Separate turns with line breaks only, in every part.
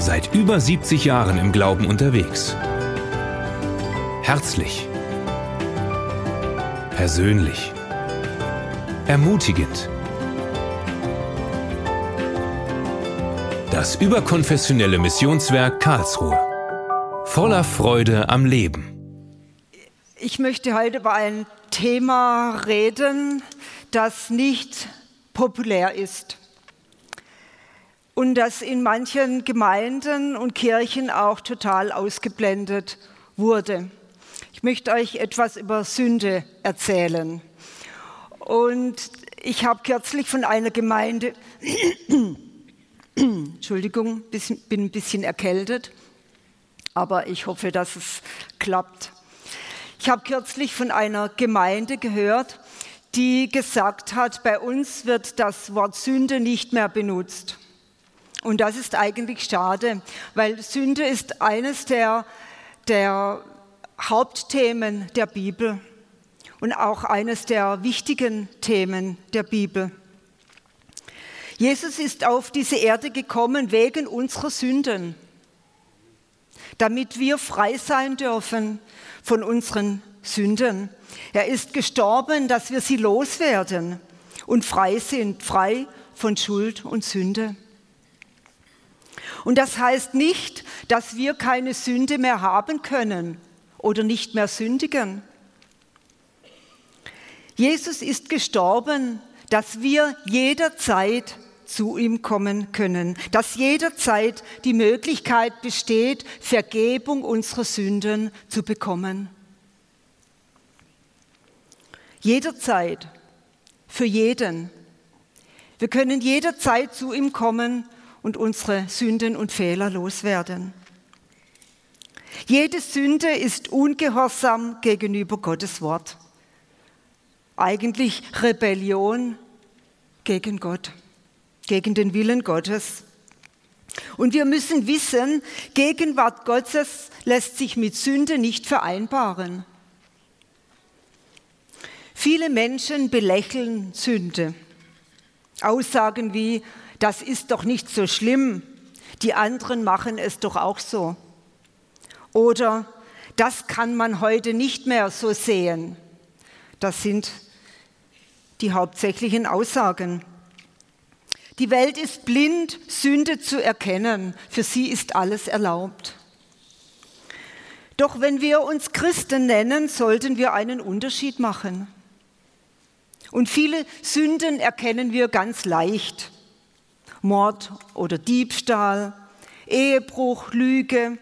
Seit über 70 Jahren im Glauben unterwegs. Herzlich. Persönlich. Ermutigend. Das überkonfessionelle Missionswerk Karlsruhe. Voller Freude am Leben.
Ich möchte heute über ein Thema reden, das nicht populär ist und das in manchen Gemeinden und Kirchen auch total ausgeblendet wurde. Ich möchte euch etwas über Sünde erzählen. Und ich habe kürzlich von einer Gemeinde, Entschuldigung, bin ein bisschen erkältet, aber ich hoffe, dass es klappt. Ich habe kürzlich von einer Gemeinde gehört, die gesagt hat, bei uns wird das Wort Sünde nicht mehr benutzt. Und das ist eigentlich schade, weil Sünde ist eines der, der Hauptthemen der Bibel und auch eines der wichtigen Themen der Bibel. Jesus ist auf diese Erde gekommen wegen unserer Sünden, damit wir frei sein dürfen von unseren Sünden. Er ist gestorben, dass wir sie loswerden und frei sind, frei von Schuld und Sünde. Und das heißt nicht, dass wir keine Sünde mehr haben können oder nicht mehr sündigen. Jesus ist gestorben, dass wir jederzeit zu ihm kommen können, dass jederzeit die Möglichkeit besteht, Vergebung unserer Sünden zu bekommen. Jederzeit, für jeden. Wir können jederzeit zu ihm kommen und unsere Sünden und Fehler loswerden. Jede Sünde ist ungehorsam gegenüber Gottes Wort. Eigentlich Rebellion gegen Gott gegen den Willen Gottes. Und wir müssen wissen, Gegenwart Gottes lässt sich mit Sünde nicht vereinbaren. Viele Menschen belächeln Sünde. Aussagen wie, das ist doch nicht so schlimm, die anderen machen es doch auch so. Oder das kann man heute nicht mehr so sehen. Das sind die hauptsächlichen Aussagen. Die Welt ist blind, Sünde zu erkennen. Für sie ist alles erlaubt. Doch wenn wir uns Christen nennen, sollten wir einen Unterschied machen. Und viele Sünden erkennen wir ganz leicht. Mord oder Diebstahl, Ehebruch, Lüge,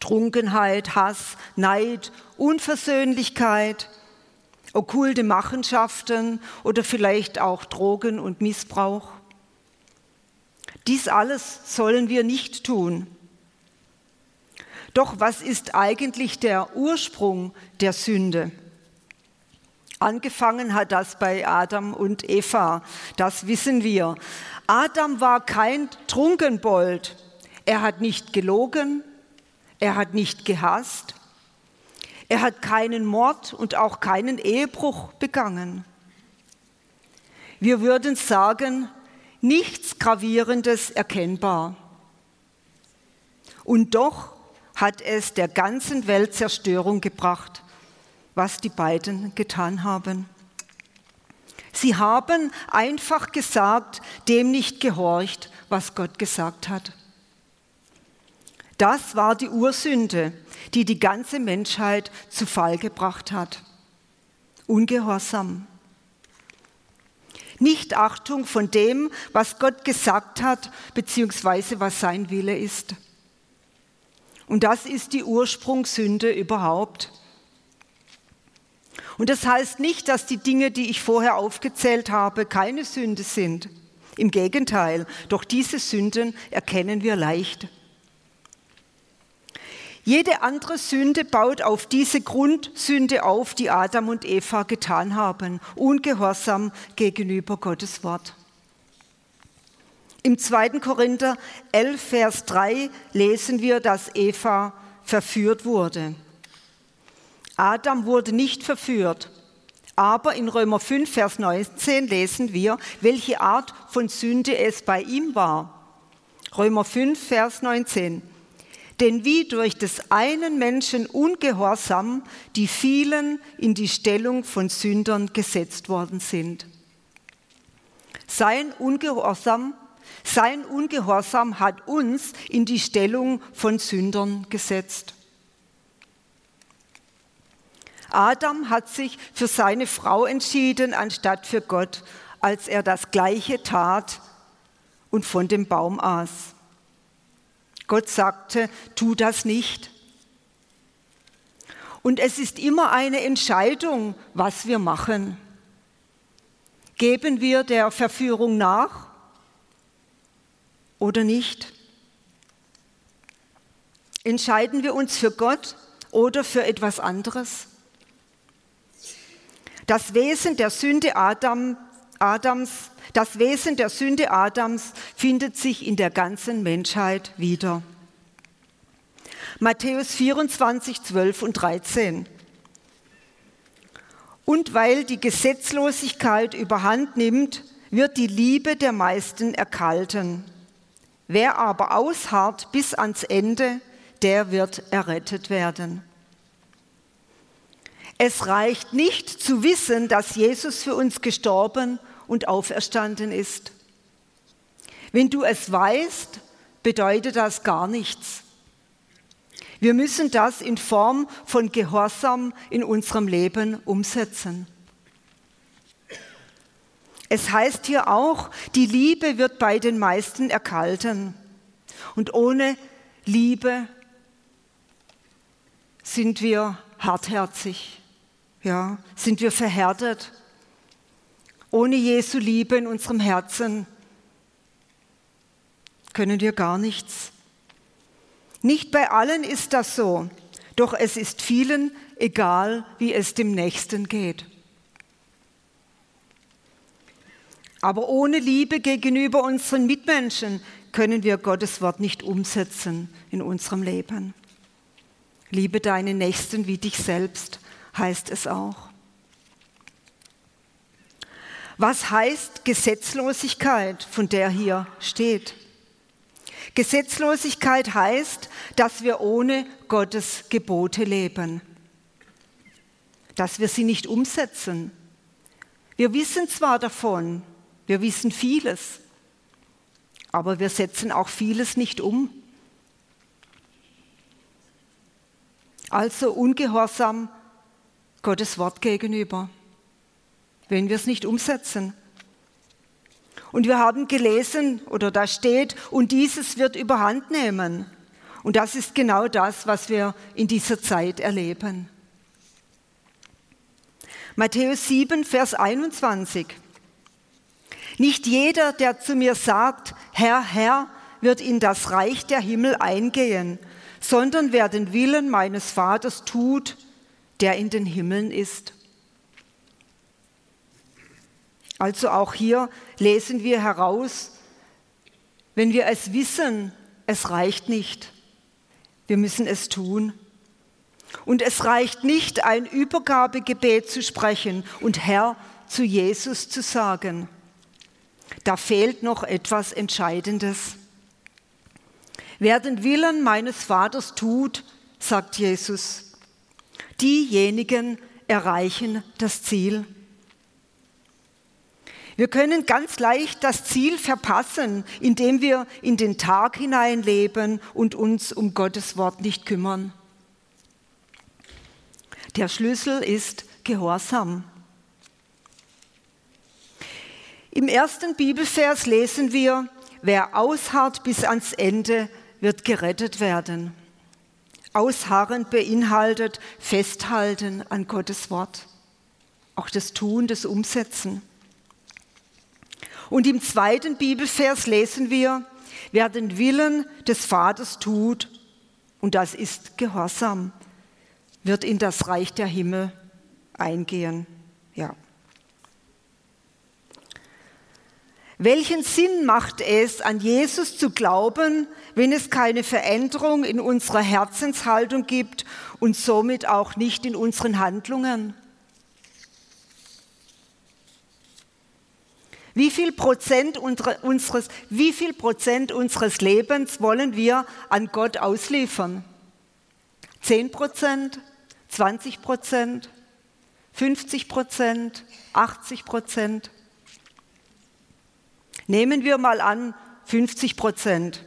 Trunkenheit, Hass, Neid, Unversöhnlichkeit, okkulte Machenschaften oder vielleicht auch Drogen und Missbrauch. Dies alles sollen wir nicht tun. Doch was ist eigentlich der Ursprung der Sünde? Angefangen hat das bei Adam und Eva, das wissen wir. Adam war kein Trunkenbold. Er hat nicht gelogen, er hat nicht gehasst, er hat keinen Mord und auch keinen Ehebruch begangen. Wir würden sagen, nichts Gravierendes erkennbar. Und doch hat es der ganzen Welt Zerstörung gebracht, was die beiden getan haben. Sie haben einfach gesagt, dem nicht gehorcht, was Gott gesagt hat. Das war die Ursünde, die die ganze Menschheit zu Fall gebracht hat. Ungehorsam. Nichtachtung von dem, was Gott gesagt hat, beziehungsweise was sein Wille ist. Und das ist die Ursprungssünde überhaupt. Und das heißt nicht, dass die Dinge, die ich vorher aufgezählt habe, keine Sünde sind. Im Gegenteil, doch diese Sünden erkennen wir leicht. Jede andere Sünde baut auf diese Grundsünde auf, die Adam und Eva getan haben, ungehorsam gegenüber Gottes Wort. Im 2. Korinther 11, Vers 3 lesen wir, dass Eva verführt wurde. Adam wurde nicht verführt, aber in Römer 5, Vers 19 lesen wir, welche Art von Sünde es bei ihm war. Römer 5, Vers 19. Denn wie durch des einen Menschen Ungehorsam die vielen in die Stellung von Sündern gesetzt worden sind. Sein Ungehorsam, sein Ungehorsam hat uns in die Stellung von Sündern gesetzt. Adam hat sich für seine Frau entschieden, anstatt für Gott, als er das Gleiche tat und von dem Baum aß. Gott sagte, tu das nicht. Und es ist immer eine Entscheidung, was wir machen. Geben wir der Verführung nach oder nicht? Entscheiden wir uns für Gott oder für etwas anderes? Das Wesen der Sünde Adam, Adams das Wesen der Sünde Adams findet sich in der ganzen Menschheit wieder. Matthäus 24, 12 und 13. Und weil die Gesetzlosigkeit überhand nimmt, wird die Liebe der meisten erkalten. Wer aber ausharrt bis ans Ende, der wird errettet werden. Es reicht nicht zu wissen, dass Jesus für uns gestorben und auferstanden ist. Wenn du es weißt, bedeutet das gar nichts. Wir müssen das in Form von Gehorsam in unserem Leben umsetzen. Es heißt hier auch, die Liebe wird bei den meisten erkalten. Und ohne Liebe sind wir hartherzig, ja, sind wir verhärtet ohne Jesu Liebe in unserem Herzen können wir gar nichts. Nicht bei allen ist das so, doch es ist vielen egal, wie es dem Nächsten geht. Aber ohne Liebe gegenüber unseren Mitmenschen können wir Gottes Wort nicht umsetzen in unserem Leben. Liebe deinen Nächsten wie dich selbst, heißt es auch. Was heißt Gesetzlosigkeit, von der hier steht? Gesetzlosigkeit heißt, dass wir ohne Gottes Gebote leben, dass wir sie nicht umsetzen. Wir wissen zwar davon, wir wissen vieles, aber wir setzen auch vieles nicht um. Also ungehorsam Gottes Wort gegenüber wenn wir es nicht umsetzen. Und wir haben gelesen, oder da steht, und dieses wird überhand nehmen. Und das ist genau das, was wir in dieser Zeit erleben. Matthäus 7, Vers 21. Nicht jeder, der zu mir sagt, Herr, Herr, wird in das Reich der Himmel eingehen, sondern wer den Willen meines Vaters tut, der in den Himmeln ist. Also auch hier lesen wir heraus, wenn wir es wissen, es reicht nicht. Wir müssen es tun. Und es reicht nicht, ein Übergabegebet zu sprechen und Herr zu Jesus zu sagen. Da fehlt noch etwas Entscheidendes. Wer den Willen meines Vaters tut, sagt Jesus, diejenigen erreichen das Ziel. Wir können ganz leicht das Ziel verpassen, indem wir in den Tag hineinleben und uns um Gottes Wort nicht kümmern. Der Schlüssel ist Gehorsam. Im ersten Bibelvers lesen wir, wer ausharrt bis ans Ende, wird gerettet werden. Ausharren beinhaltet Festhalten an Gottes Wort, auch das Tun, das Umsetzen. Und im zweiten Bibelvers lesen wir, wer den Willen des Vaters tut, und das ist Gehorsam, wird in das Reich der Himmel eingehen. Ja. Welchen Sinn macht es, an Jesus zu glauben, wenn es keine Veränderung in unserer Herzenshaltung gibt und somit auch nicht in unseren Handlungen? Wie viel Prozent unseres, wie viel Prozent unseres Lebens wollen wir an Gott ausliefern? 10 Prozent, 20 Prozent, 50 Prozent, 80 Prozent? Nehmen wir mal an 50 Prozent.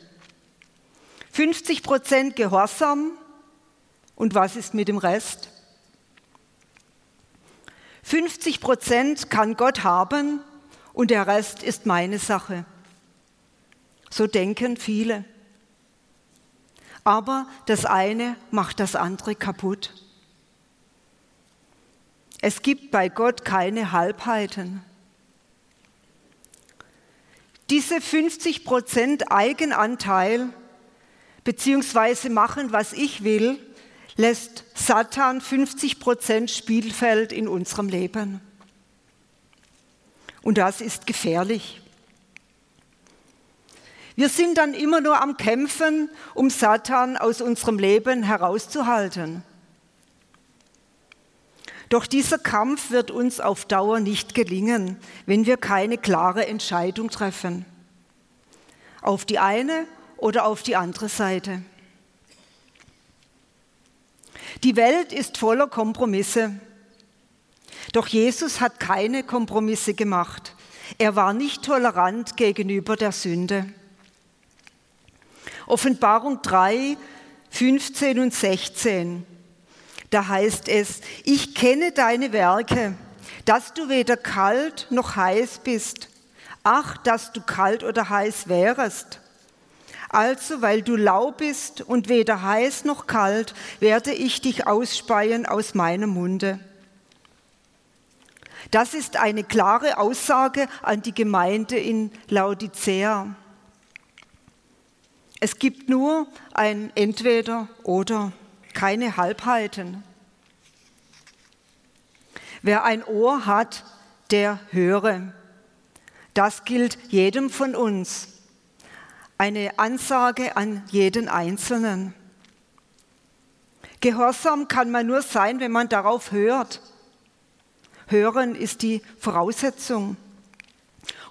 50 Prozent Gehorsam und was ist mit dem Rest? 50 Prozent kann Gott haben und der Rest ist meine Sache. So denken viele. Aber das eine macht das andere kaputt. Es gibt bei Gott keine Halbheiten. Diese 50 Prozent Eigenanteil beziehungsweise machen, was ich will, lässt Satan 50 Prozent Spielfeld in unserem Leben. Und das ist gefährlich. Wir sind dann immer nur am Kämpfen, um Satan aus unserem Leben herauszuhalten. Doch dieser Kampf wird uns auf Dauer nicht gelingen, wenn wir keine klare Entscheidung treffen. Auf die eine oder auf die andere Seite. Die Welt ist voller Kompromisse. Doch Jesus hat keine Kompromisse gemacht. Er war nicht tolerant gegenüber der Sünde. Offenbarung 3, 15 und 16. Da heißt es, ich kenne deine Werke, dass du weder kalt noch heiß bist. Ach, dass du kalt oder heiß wärest. Also, weil du lau bist und weder heiß noch kalt, werde ich dich ausspeien aus meinem Munde. Das ist eine klare Aussage an die Gemeinde in Laodicea. Es gibt nur ein Entweder oder, keine Halbheiten. Wer ein Ohr hat, der höre. Das gilt jedem von uns. Eine Ansage an jeden Einzelnen. Gehorsam kann man nur sein, wenn man darauf hört. Hören ist die Voraussetzung.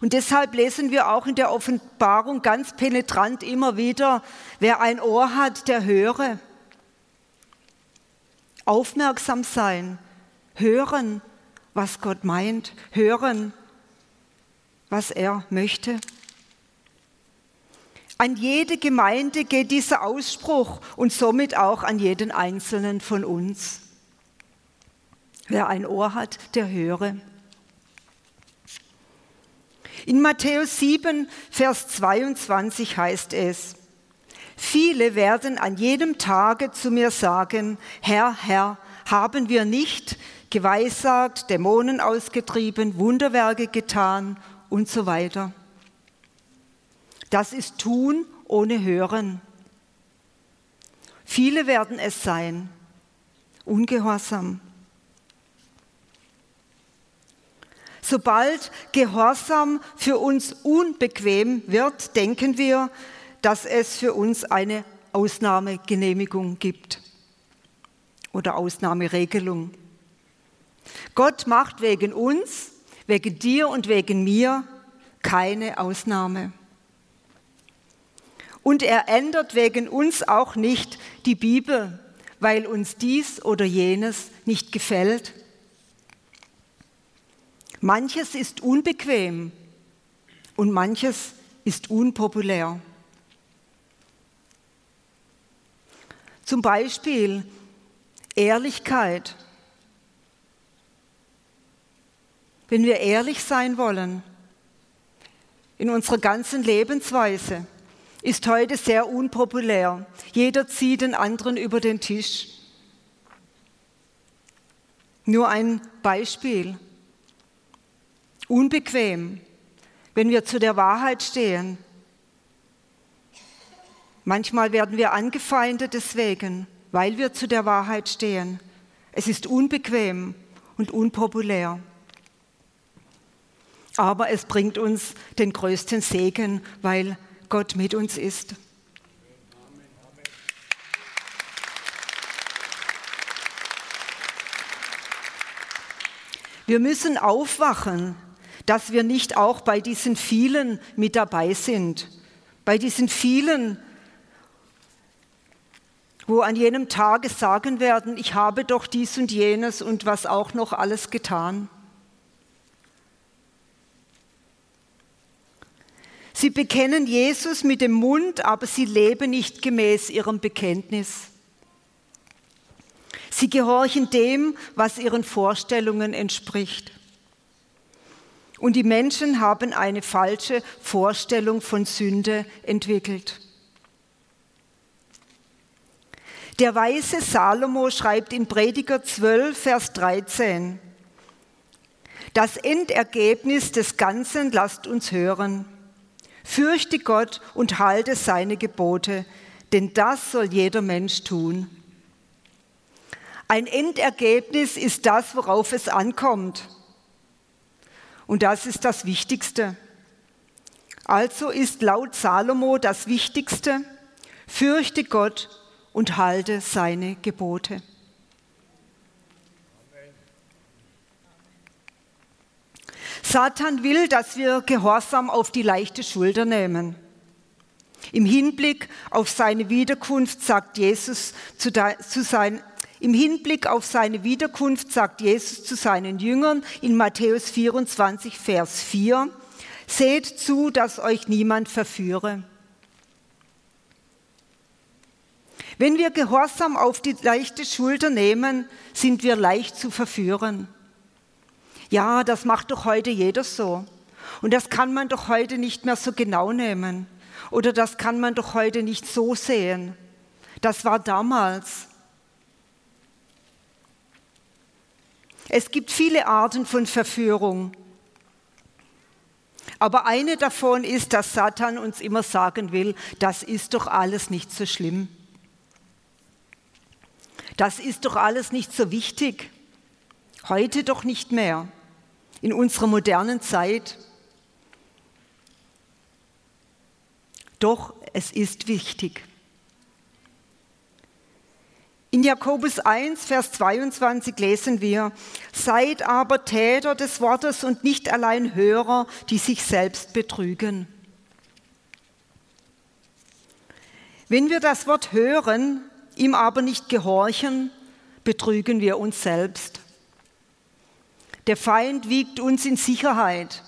Und deshalb lesen wir auch in der Offenbarung ganz penetrant immer wieder, wer ein Ohr hat, der höre. Aufmerksam sein, hören, was Gott meint, hören, was er möchte. An jede Gemeinde geht dieser Ausspruch und somit auch an jeden Einzelnen von uns. Wer ein Ohr hat, der höre. In Matthäus 7, Vers 22 heißt es, Viele werden an jedem Tage zu mir sagen, Herr, Herr, haben wir nicht geweissagt, Dämonen ausgetrieben, Wunderwerke getan und so weiter. Das ist Tun ohne Hören. Viele werden es sein, ungehorsam. Sobald Gehorsam für uns unbequem wird, denken wir, dass es für uns eine Ausnahmegenehmigung gibt oder Ausnahmeregelung. Gott macht wegen uns, wegen dir und wegen mir keine Ausnahme. Und er ändert wegen uns auch nicht die Bibel, weil uns dies oder jenes nicht gefällt Manches ist unbequem und manches ist unpopulär. Zum Beispiel Ehrlichkeit. Wenn wir ehrlich sein wollen in unserer ganzen Lebensweise, ist heute sehr unpopulär. Jeder zieht den anderen über den Tisch. Nur ein Beispiel unbequem, wenn wir zu der Wahrheit stehen. Manchmal werden wir angefeindet deswegen, weil wir zu der Wahrheit stehen. Es ist unbequem und unpopulär. Aber es bringt uns den größten Segen, weil Gott mit uns ist. Wir müssen aufwachen dass wir nicht auch bei diesen vielen mit dabei sind, bei diesen vielen, wo an jenem Tage sagen werden, ich habe doch dies und jenes und was auch noch alles getan. Sie bekennen Jesus mit dem Mund, aber sie leben nicht gemäß ihrem Bekenntnis. Sie gehorchen dem, was ihren Vorstellungen entspricht. Und die Menschen haben eine falsche Vorstellung von Sünde entwickelt. Der weise Salomo schreibt in Prediger 12, Vers 13, das Endergebnis des Ganzen lasst uns hören. Fürchte Gott und halte seine Gebote, denn das soll jeder Mensch tun. Ein Endergebnis ist das, worauf es ankommt. Und das ist das Wichtigste. Also ist laut Salomo das Wichtigste, fürchte Gott und halte seine Gebote. Satan will, dass wir Gehorsam auf die leichte Schulter nehmen. Im Hinblick auf seine Wiederkunft sagt Jesus zu, zu sein, im Hinblick auf seine Wiederkunft sagt Jesus zu seinen Jüngern in Matthäus 24, Vers 4, Seht zu, dass euch niemand verführe. Wenn wir Gehorsam auf die leichte Schulter nehmen, sind wir leicht zu verführen. Ja, das macht doch heute jeder so. Und das kann man doch heute nicht mehr so genau nehmen. Oder das kann man doch heute nicht so sehen. Das war damals. Es gibt viele Arten von Verführung. Aber eine davon ist, dass Satan uns immer sagen will, das ist doch alles nicht so schlimm. Das ist doch alles nicht so wichtig. Heute doch nicht mehr. In unserer modernen Zeit. Doch es ist wichtig. In Jakobus 1, Vers 22 lesen wir, Seid aber Täter des Wortes und nicht allein Hörer, die sich selbst betrügen. Wenn wir das Wort hören, ihm aber nicht gehorchen, betrügen wir uns selbst. Der Feind wiegt uns in Sicherheit.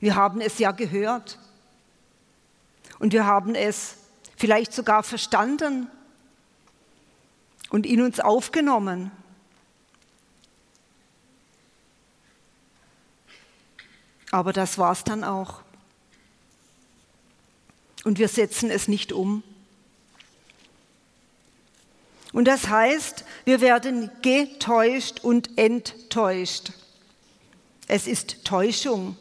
Wir haben es ja gehört. Und wir haben es vielleicht sogar verstanden und in uns aufgenommen. Aber das war es dann auch. Und wir setzen es nicht um. Und das heißt, wir werden getäuscht und enttäuscht. Es ist Täuschung.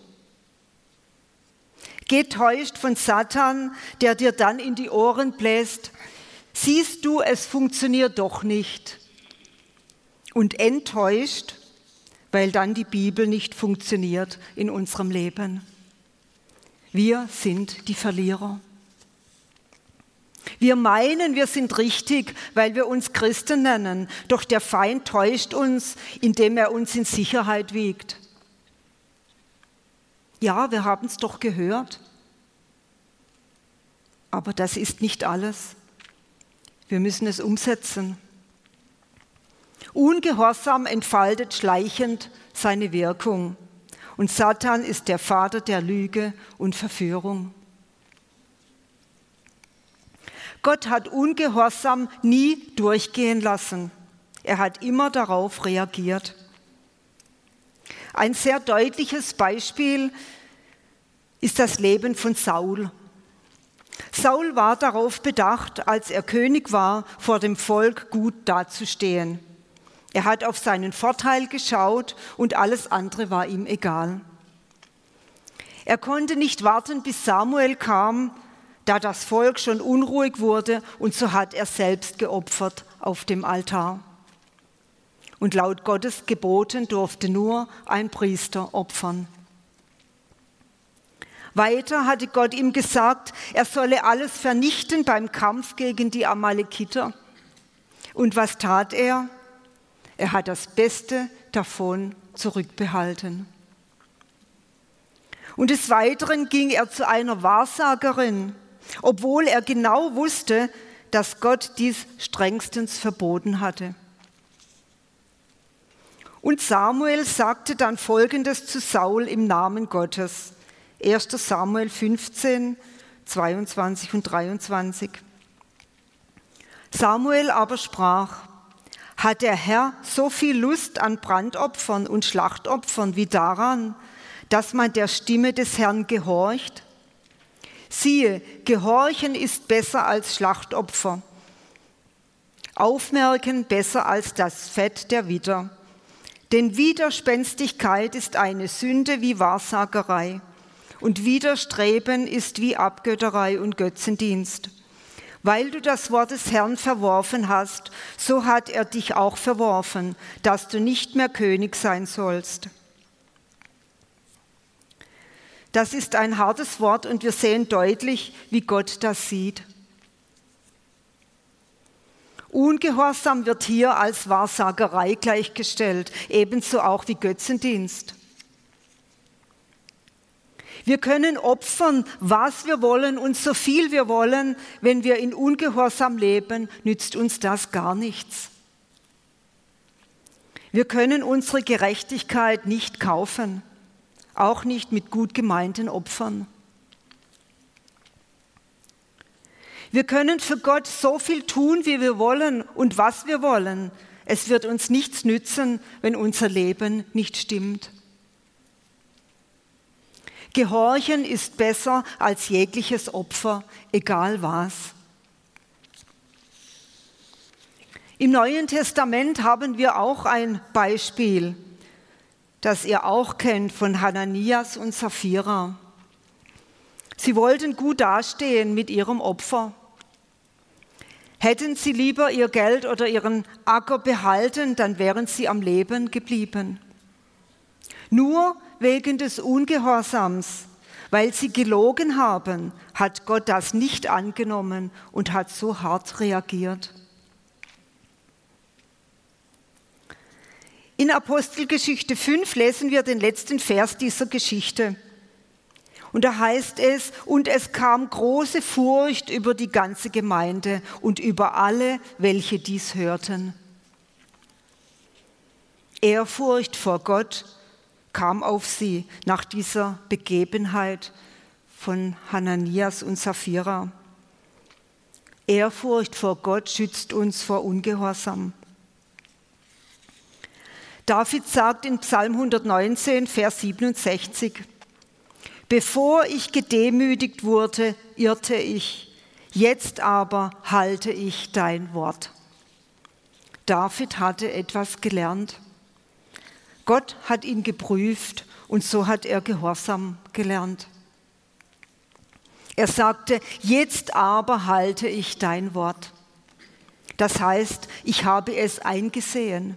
Getäuscht von Satan, der dir dann in die Ohren bläst, siehst du, es funktioniert doch nicht. Und enttäuscht, weil dann die Bibel nicht funktioniert in unserem Leben. Wir sind die Verlierer. Wir meinen, wir sind richtig, weil wir uns Christen nennen, doch der Feind täuscht uns, indem er uns in Sicherheit wiegt. Ja, wir haben es doch gehört, aber das ist nicht alles. Wir müssen es umsetzen. Ungehorsam entfaltet schleichend seine Wirkung. Und Satan ist der Vater der Lüge und Verführung. Gott hat Ungehorsam nie durchgehen lassen. Er hat immer darauf reagiert. Ein sehr deutliches Beispiel ist das Leben von Saul. Saul war darauf bedacht, als er König war, vor dem Volk gut dazustehen. Er hat auf seinen Vorteil geschaut und alles andere war ihm egal. Er konnte nicht warten, bis Samuel kam, da das Volk schon unruhig wurde und so hat er selbst geopfert auf dem Altar. Und laut Gottes Geboten durfte nur ein Priester opfern. Weiter hatte Gott ihm gesagt, er solle alles vernichten beim Kampf gegen die Amalekiter. Und was tat er? Er hat das Beste davon zurückbehalten. Und des Weiteren ging er zu einer Wahrsagerin, obwohl er genau wusste, dass Gott dies strengstens verboten hatte. Und Samuel sagte dann Folgendes zu Saul im Namen Gottes. 1 Samuel 15, 22 und 23. Samuel aber sprach, hat der Herr so viel Lust an Brandopfern und Schlachtopfern wie daran, dass man der Stimme des Herrn gehorcht? Siehe, Gehorchen ist besser als Schlachtopfer, Aufmerken besser als das Fett der Widder. Denn Widerspenstigkeit ist eine Sünde wie Wahrsagerei und Widerstreben ist wie Abgötterei und Götzendienst. Weil du das Wort des Herrn verworfen hast, so hat er dich auch verworfen, dass du nicht mehr König sein sollst. Das ist ein hartes Wort und wir sehen deutlich, wie Gott das sieht. Ungehorsam wird hier als Wahrsagerei gleichgestellt, ebenso auch wie Götzendienst. Wir können opfern, was wir wollen und so viel wir wollen. Wenn wir in Ungehorsam leben, nützt uns das gar nichts. Wir können unsere Gerechtigkeit nicht kaufen, auch nicht mit gut gemeinten Opfern. Wir können für Gott so viel tun, wie wir wollen und was wir wollen. Es wird uns nichts nützen, wenn unser Leben nicht stimmt. Gehorchen ist besser als jegliches Opfer, egal was. Im Neuen Testament haben wir auch ein Beispiel, das ihr auch kennt von Hananias und Sapphira. Sie wollten gut dastehen mit ihrem Opfer. Hätten sie lieber ihr Geld oder ihren Acker behalten, dann wären sie am Leben geblieben. Nur wegen des Ungehorsams, weil sie gelogen haben, hat Gott das nicht angenommen und hat so hart reagiert. In Apostelgeschichte 5 lesen wir den letzten Vers dieser Geschichte. Und da heißt es, und es kam große Furcht über die ganze Gemeinde und über alle, welche dies hörten. Ehrfurcht vor Gott kam auf sie nach dieser Begebenheit von Hananias und Sapphira. Ehrfurcht vor Gott schützt uns vor Ungehorsam. David sagt in Psalm 119, Vers 67, Bevor ich gedemütigt wurde, irrte ich, jetzt aber halte ich dein Wort. David hatte etwas gelernt. Gott hat ihn geprüft und so hat er Gehorsam gelernt. Er sagte, jetzt aber halte ich dein Wort. Das heißt, ich habe es eingesehen.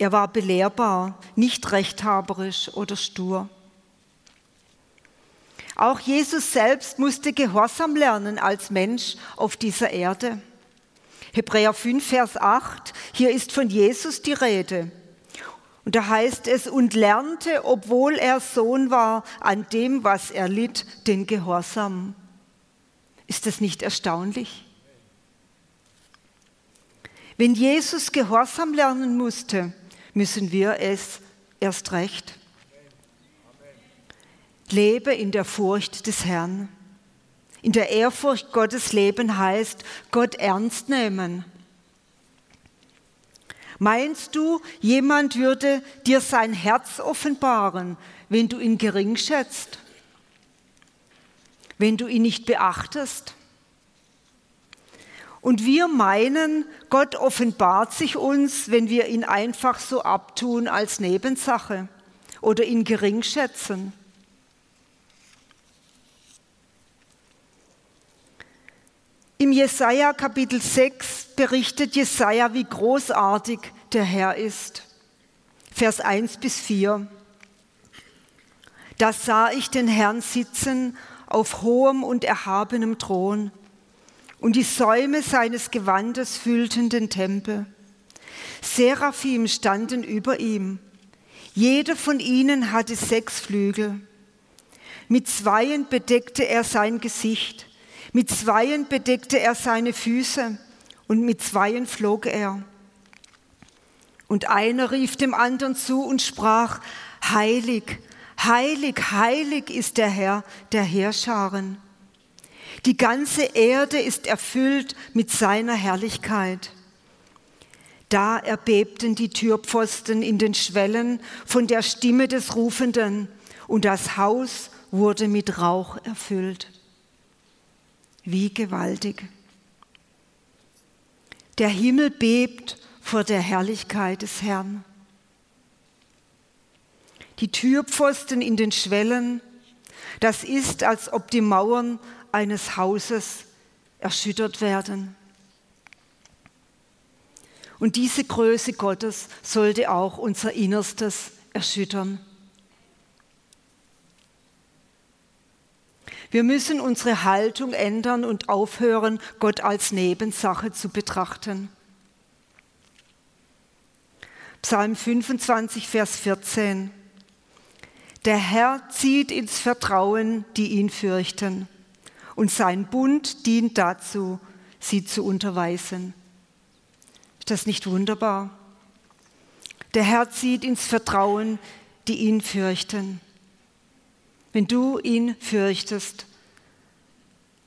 Er war belehrbar, nicht rechthaberisch oder stur. Auch Jesus selbst musste Gehorsam lernen als Mensch auf dieser Erde. Hebräer 5, Vers 8, hier ist von Jesus die Rede. Und da heißt es, und lernte, obwohl er Sohn war, an dem, was er litt, den Gehorsam. Ist das nicht erstaunlich? Wenn Jesus Gehorsam lernen musste, müssen wir es erst recht. Lebe in der Furcht des Herrn. In der Ehrfurcht Gottes leben heißt Gott ernst nehmen. Meinst du, jemand würde dir sein Herz offenbaren, wenn du ihn gering schätzt? Wenn du ihn nicht beachtest? Und wir meinen, Gott offenbart sich uns, wenn wir ihn einfach so abtun als Nebensache oder ihn gering schätzen. Im Jesaja Kapitel 6 berichtet Jesaja, wie großartig der Herr ist. Vers 1 bis 4. Da sah ich den Herrn sitzen auf hohem und erhabenem Thron, und die Säume seines Gewandes füllten den Tempel. Seraphim standen über ihm. Jeder von ihnen hatte sechs Flügel. Mit zweien bedeckte er sein Gesicht, mit zweien bedeckte er seine Füße und mit zweien flog er. Und einer rief dem anderen zu und sprach, Heilig, heilig, heilig ist der Herr der Heerscharen. Die ganze Erde ist erfüllt mit seiner Herrlichkeit. Da erbebten die Türpfosten in den Schwellen von der Stimme des Rufenden und das Haus wurde mit Rauch erfüllt. Wie gewaltig. Der Himmel bebt vor der Herrlichkeit des Herrn. Die Türpfosten in den Schwellen, das ist, als ob die Mauern eines Hauses erschüttert werden. Und diese Größe Gottes sollte auch unser Innerstes erschüttern. Wir müssen unsere Haltung ändern und aufhören, Gott als Nebensache zu betrachten. Psalm 25, Vers 14. Der Herr zieht ins Vertrauen, die ihn fürchten, und sein Bund dient dazu, sie zu unterweisen. Ist das nicht wunderbar? Der Herr zieht ins Vertrauen, die ihn fürchten. Wenn du ihn fürchtest,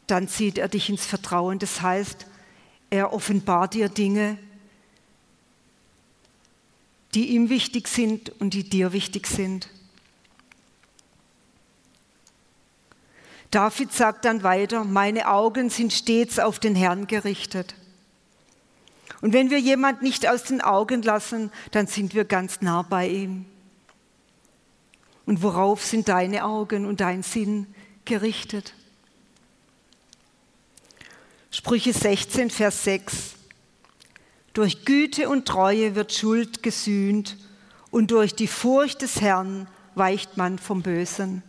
dann zieht er dich ins Vertrauen. Das heißt, er offenbart dir Dinge, die ihm wichtig sind und die dir wichtig sind. David sagt dann weiter, meine Augen sind stets auf den Herrn gerichtet. Und wenn wir jemand nicht aus den Augen lassen, dann sind wir ganz nah bei ihm. Und worauf sind deine Augen und dein Sinn gerichtet? Sprüche 16, Vers 6. Durch Güte und Treue wird Schuld gesühnt und durch die Furcht des Herrn weicht man vom Bösen.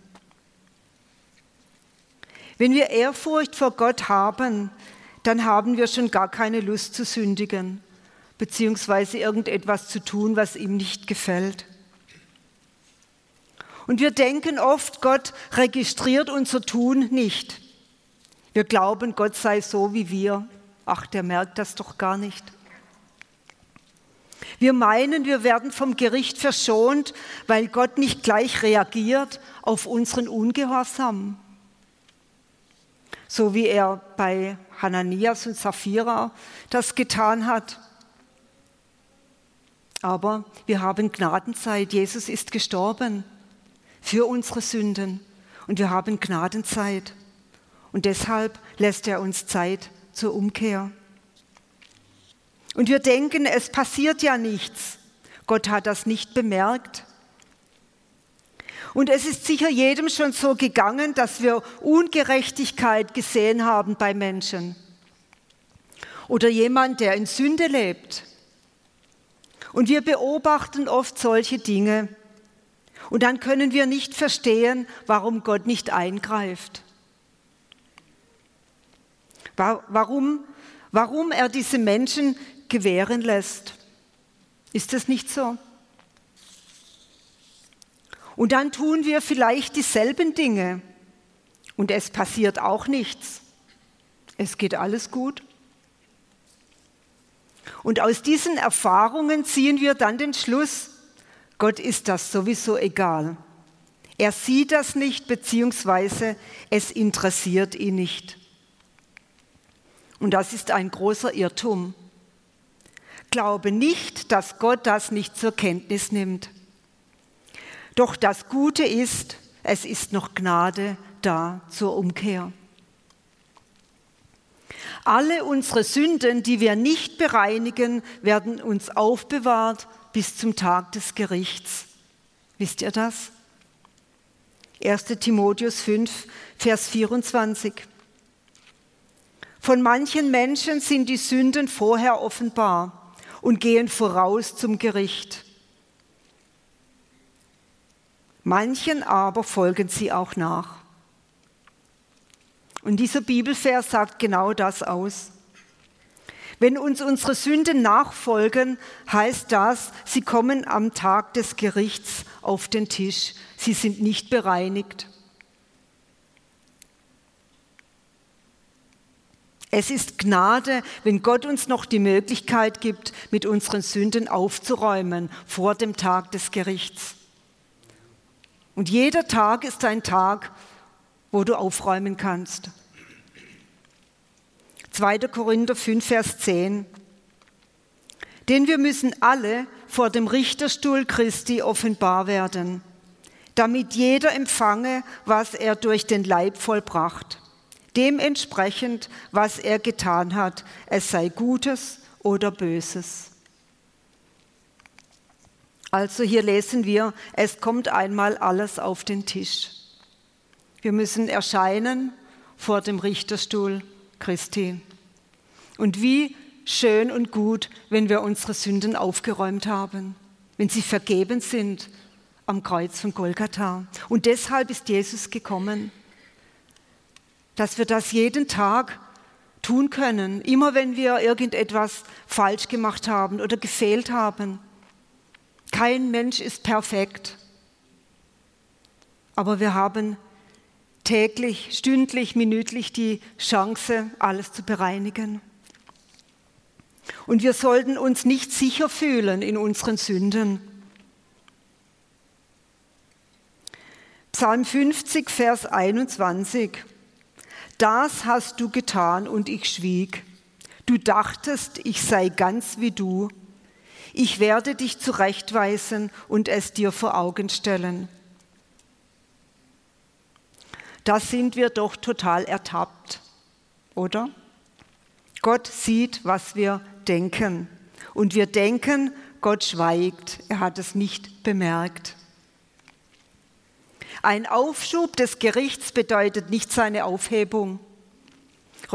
Wenn wir Ehrfurcht vor Gott haben, dann haben wir schon gar keine Lust zu sündigen, beziehungsweise irgendetwas zu tun, was ihm nicht gefällt. Und wir denken oft, Gott registriert unser Tun nicht. Wir glauben, Gott sei so wie wir. Ach, der merkt das doch gar nicht. Wir meinen, wir werden vom Gericht verschont, weil Gott nicht gleich reagiert auf unseren Ungehorsam. So wie er bei Hananias und Sapphira das getan hat. Aber wir haben Gnadenzeit. Jesus ist gestorben für unsere Sünden und wir haben Gnadenzeit. Und deshalb lässt er uns Zeit zur Umkehr. Und wir denken, es passiert ja nichts. Gott hat das nicht bemerkt. Und es ist sicher jedem schon so gegangen, dass wir Ungerechtigkeit gesehen haben bei Menschen. Oder jemand, der in Sünde lebt. Und wir beobachten oft solche Dinge. Und dann können wir nicht verstehen, warum Gott nicht eingreift. Warum, warum er diese Menschen gewähren lässt. Ist das nicht so? Und dann tun wir vielleicht dieselben Dinge und es passiert auch nichts. Es geht alles gut. Und aus diesen Erfahrungen ziehen wir dann den Schluss, Gott ist das sowieso egal. Er sieht das nicht, beziehungsweise es interessiert ihn nicht. Und das ist ein großer Irrtum glaube nicht, dass Gott das nicht zur Kenntnis nimmt. Doch das Gute ist, es ist noch Gnade da zur Umkehr. Alle unsere Sünden, die wir nicht bereinigen, werden uns aufbewahrt bis zum Tag des Gerichts. Wisst ihr das? 1 Timotheus 5, Vers 24. Von manchen Menschen sind die Sünden vorher offenbar und gehen voraus zum Gericht. Manchen aber folgen sie auch nach. Und dieser Bibelvers sagt genau das aus. Wenn uns unsere Sünden nachfolgen, heißt das, sie kommen am Tag des Gerichts auf den Tisch. Sie sind nicht bereinigt. Es ist Gnade, wenn Gott uns noch die Möglichkeit gibt, mit unseren Sünden aufzuräumen vor dem Tag des Gerichts. Und jeder Tag ist ein Tag, wo du aufräumen kannst. 2. Korinther 5, Vers 10. Denn wir müssen alle vor dem Richterstuhl Christi offenbar werden, damit jeder empfange, was er durch den Leib vollbracht dementsprechend, was er getan hat, es sei Gutes oder Böses. Also hier lesen wir, es kommt einmal alles auf den Tisch. Wir müssen erscheinen vor dem Richterstuhl Christi. Und wie schön und gut, wenn wir unsere Sünden aufgeräumt haben, wenn sie vergeben sind am Kreuz von Golgatha. Und deshalb ist Jesus gekommen dass wir das jeden Tag tun können, immer wenn wir irgendetwas falsch gemacht haben oder gefehlt haben. Kein Mensch ist perfekt, aber wir haben täglich, stündlich, minütlich die Chance, alles zu bereinigen. Und wir sollten uns nicht sicher fühlen in unseren Sünden. Psalm 50, Vers 21 das hast du getan und ich schwieg. Du dachtest, ich sei ganz wie du. Ich werde dich zurechtweisen und es dir vor Augen stellen. Da sind wir doch total ertappt, oder? Gott sieht, was wir denken. Und wir denken, Gott schweigt, er hat es nicht bemerkt. Ein Aufschub des Gerichts bedeutet nicht seine Aufhebung.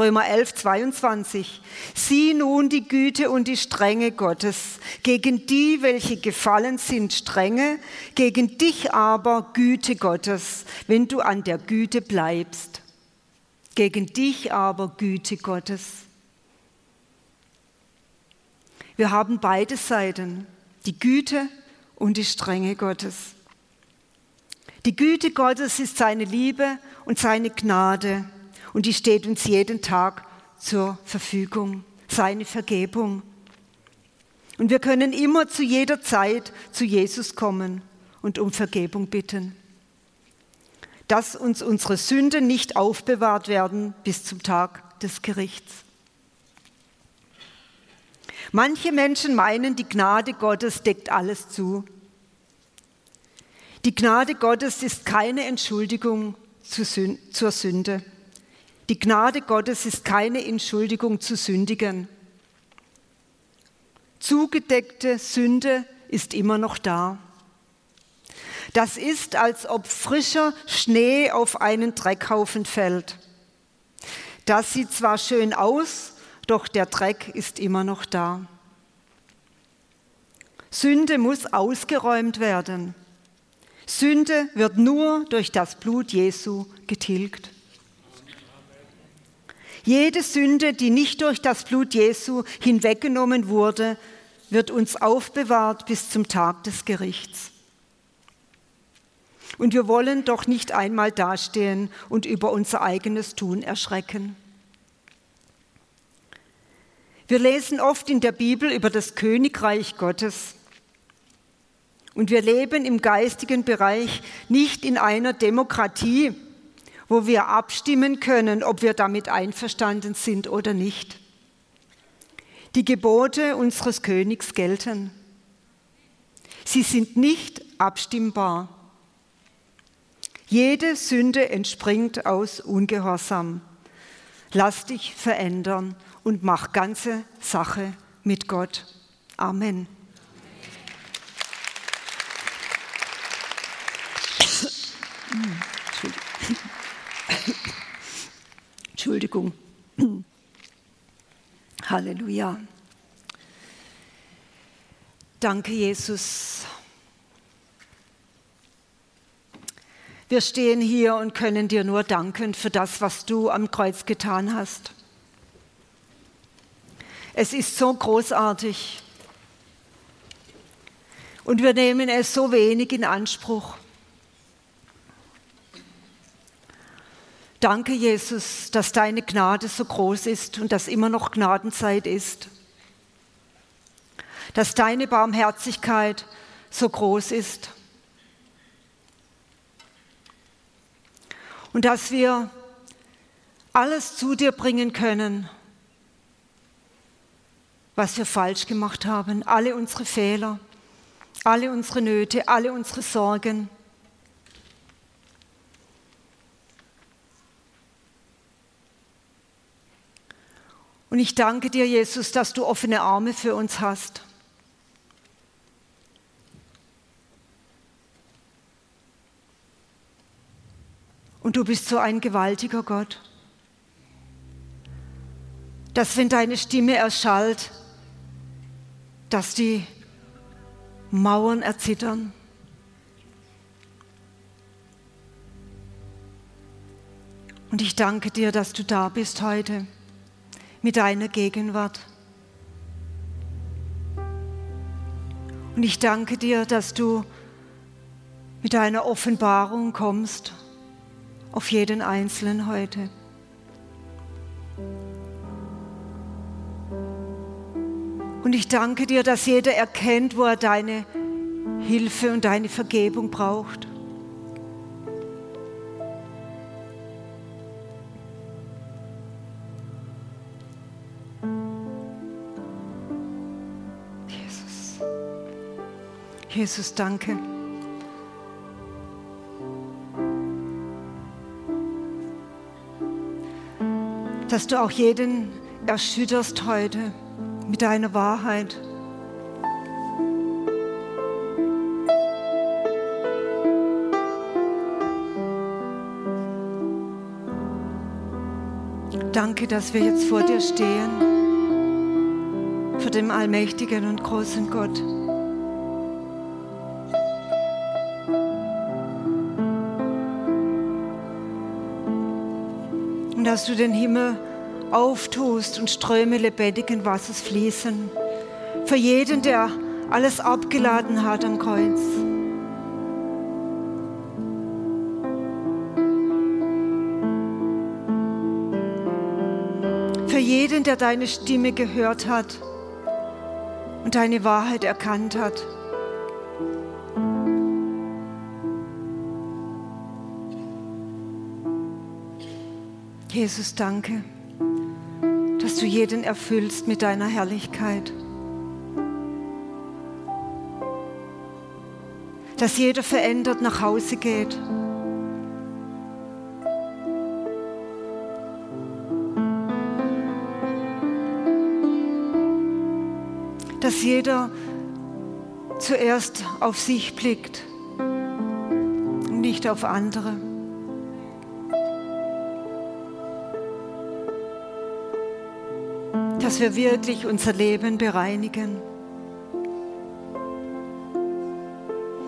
Römer 11, 22. Sieh nun die Güte und die Strenge Gottes. Gegen die, welche gefallen sind, Strenge, gegen dich aber Güte Gottes, wenn du an der Güte bleibst. Gegen dich aber Güte Gottes. Wir haben beide Seiten, die Güte und die Strenge Gottes. Die Güte Gottes ist seine Liebe und seine Gnade und die steht uns jeden Tag zur Verfügung, seine Vergebung. Und wir können immer zu jeder Zeit zu Jesus kommen und um Vergebung bitten. Dass uns unsere Sünden nicht aufbewahrt werden bis zum Tag des Gerichts. Manche Menschen meinen, die Gnade Gottes deckt alles zu. Die Gnade Gottes ist keine Entschuldigung zur Sünde. Die Gnade Gottes ist keine Entschuldigung zu sündigen. Zugedeckte Sünde ist immer noch da. Das ist, als ob frischer Schnee auf einen Dreckhaufen fällt. Das sieht zwar schön aus, doch der Dreck ist immer noch da. Sünde muss ausgeräumt werden. Sünde wird nur durch das Blut Jesu getilgt. Jede Sünde, die nicht durch das Blut Jesu hinweggenommen wurde, wird uns aufbewahrt bis zum Tag des Gerichts. Und wir wollen doch nicht einmal dastehen und über unser eigenes Tun erschrecken. Wir lesen oft in der Bibel über das Königreich Gottes. Und wir leben im geistigen Bereich nicht in einer Demokratie, wo wir abstimmen können, ob wir damit einverstanden sind oder nicht. Die Gebote unseres Königs gelten. Sie sind nicht abstimmbar. Jede Sünde entspringt aus Ungehorsam. Lass dich verändern und mach ganze Sache mit Gott. Amen. Entschuldigung. Halleluja. Danke, Jesus. Wir stehen hier und können dir nur danken für das, was du am Kreuz getan hast. Es ist so großartig. Und wir nehmen es so wenig in Anspruch. Danke, Jesus, dass deine Gnade so groß ist und dass immer noch Gnadenzeit ist. Dass deine Barmherzigkeit so groß ist. Und dass wir alles zu dir bringen können, was wir falsch gemacht haben, alle unsere Fehler, alle unsere Nöte, alle unsere Sorgen. Und ich danke dir, Jesus, dass du offene Arme für uns hast. Und du bist so ein gewaltiger Gott, dass wenn deine Stimme erschallt, dass die Mauern erzittern. Und ich danke dir, dass du da bist heute mit deiner Gegenwart. Und ich danke dir, dass du mit deiner Offenbarung kommst auf jeden Einzelnen heute. Und ich danke dir, dass jeder erkennt, wo er deine Hilfe und deine Vergebung braucht. Jesus, danke. Dass du auch jeden erschütterst heute mit deiner Wahrheit. Danke, dass wir jetzt vor dir stehen, vor dem allmächtigen und großen Gott. Dass du den Himmel auftust und Ströme lebendigen Wassers fließen. Für jeden, der alles abgeladen hat am Kreuz. Für jeden, der deine Stimme gehört hat und deine Wahrheit erkannt hat. Jesus, danke dass du jeden erfüllst mit deiner Herrlichkeit. Dass jeder verändert nach Hause geht. Dass jeder zuerst auf sich blickt und nicht auf andere. Dass wir wirklich unser Leben bereinigen.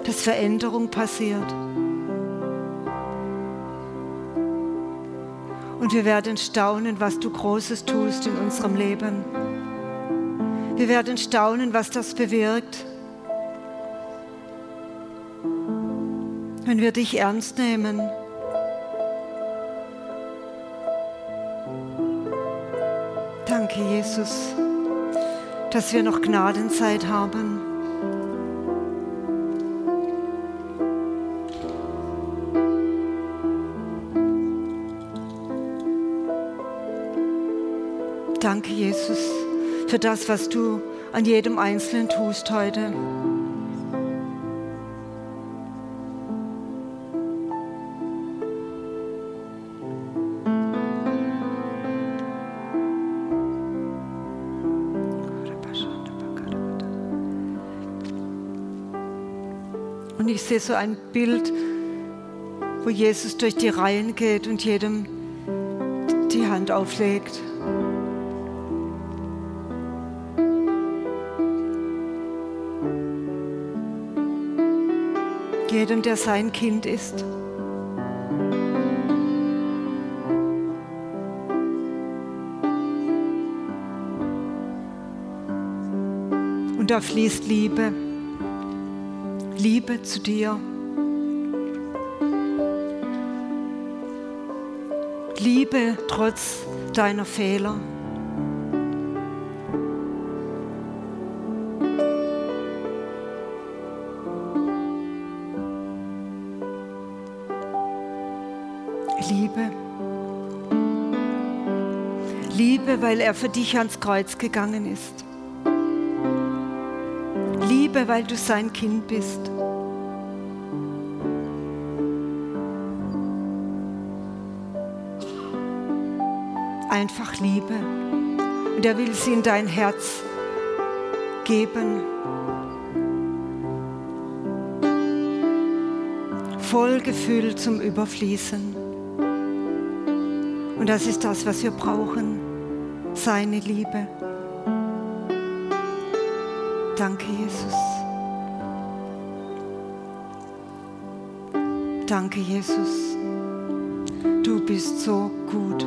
Dass Veränderung passiert. Und wir werden staunen, was du Großes tust in unserem Leben. Wir werden staunen, was das bewirkt, wenn wir dich ernst nehmen Jesus, dass wir noch Gnadenzeit haben. Danke, Jesus, für das, was du an jedem Einzelnen tust heute. Sehe so ein Bild, wo Jesus durch die Reihen geht und jedem die Hand auflegt. Jedem, der sein Kind ist. da fließt Liebe. Liebe zu dir. Liebe trotz deiner Fehler. Liebe. Liebe, weil er für dich ans Kreuz gegangen ist. Liebe, weil du sein Kind bist. Einfach Liebe. Und er will sie in dein Herz geben. Voll Gefühl zum Überfließen. Und das ist das, was wir brauchen. Seine Liebe. Danke, Jesus. Danke, Jesus. Du bist so gut.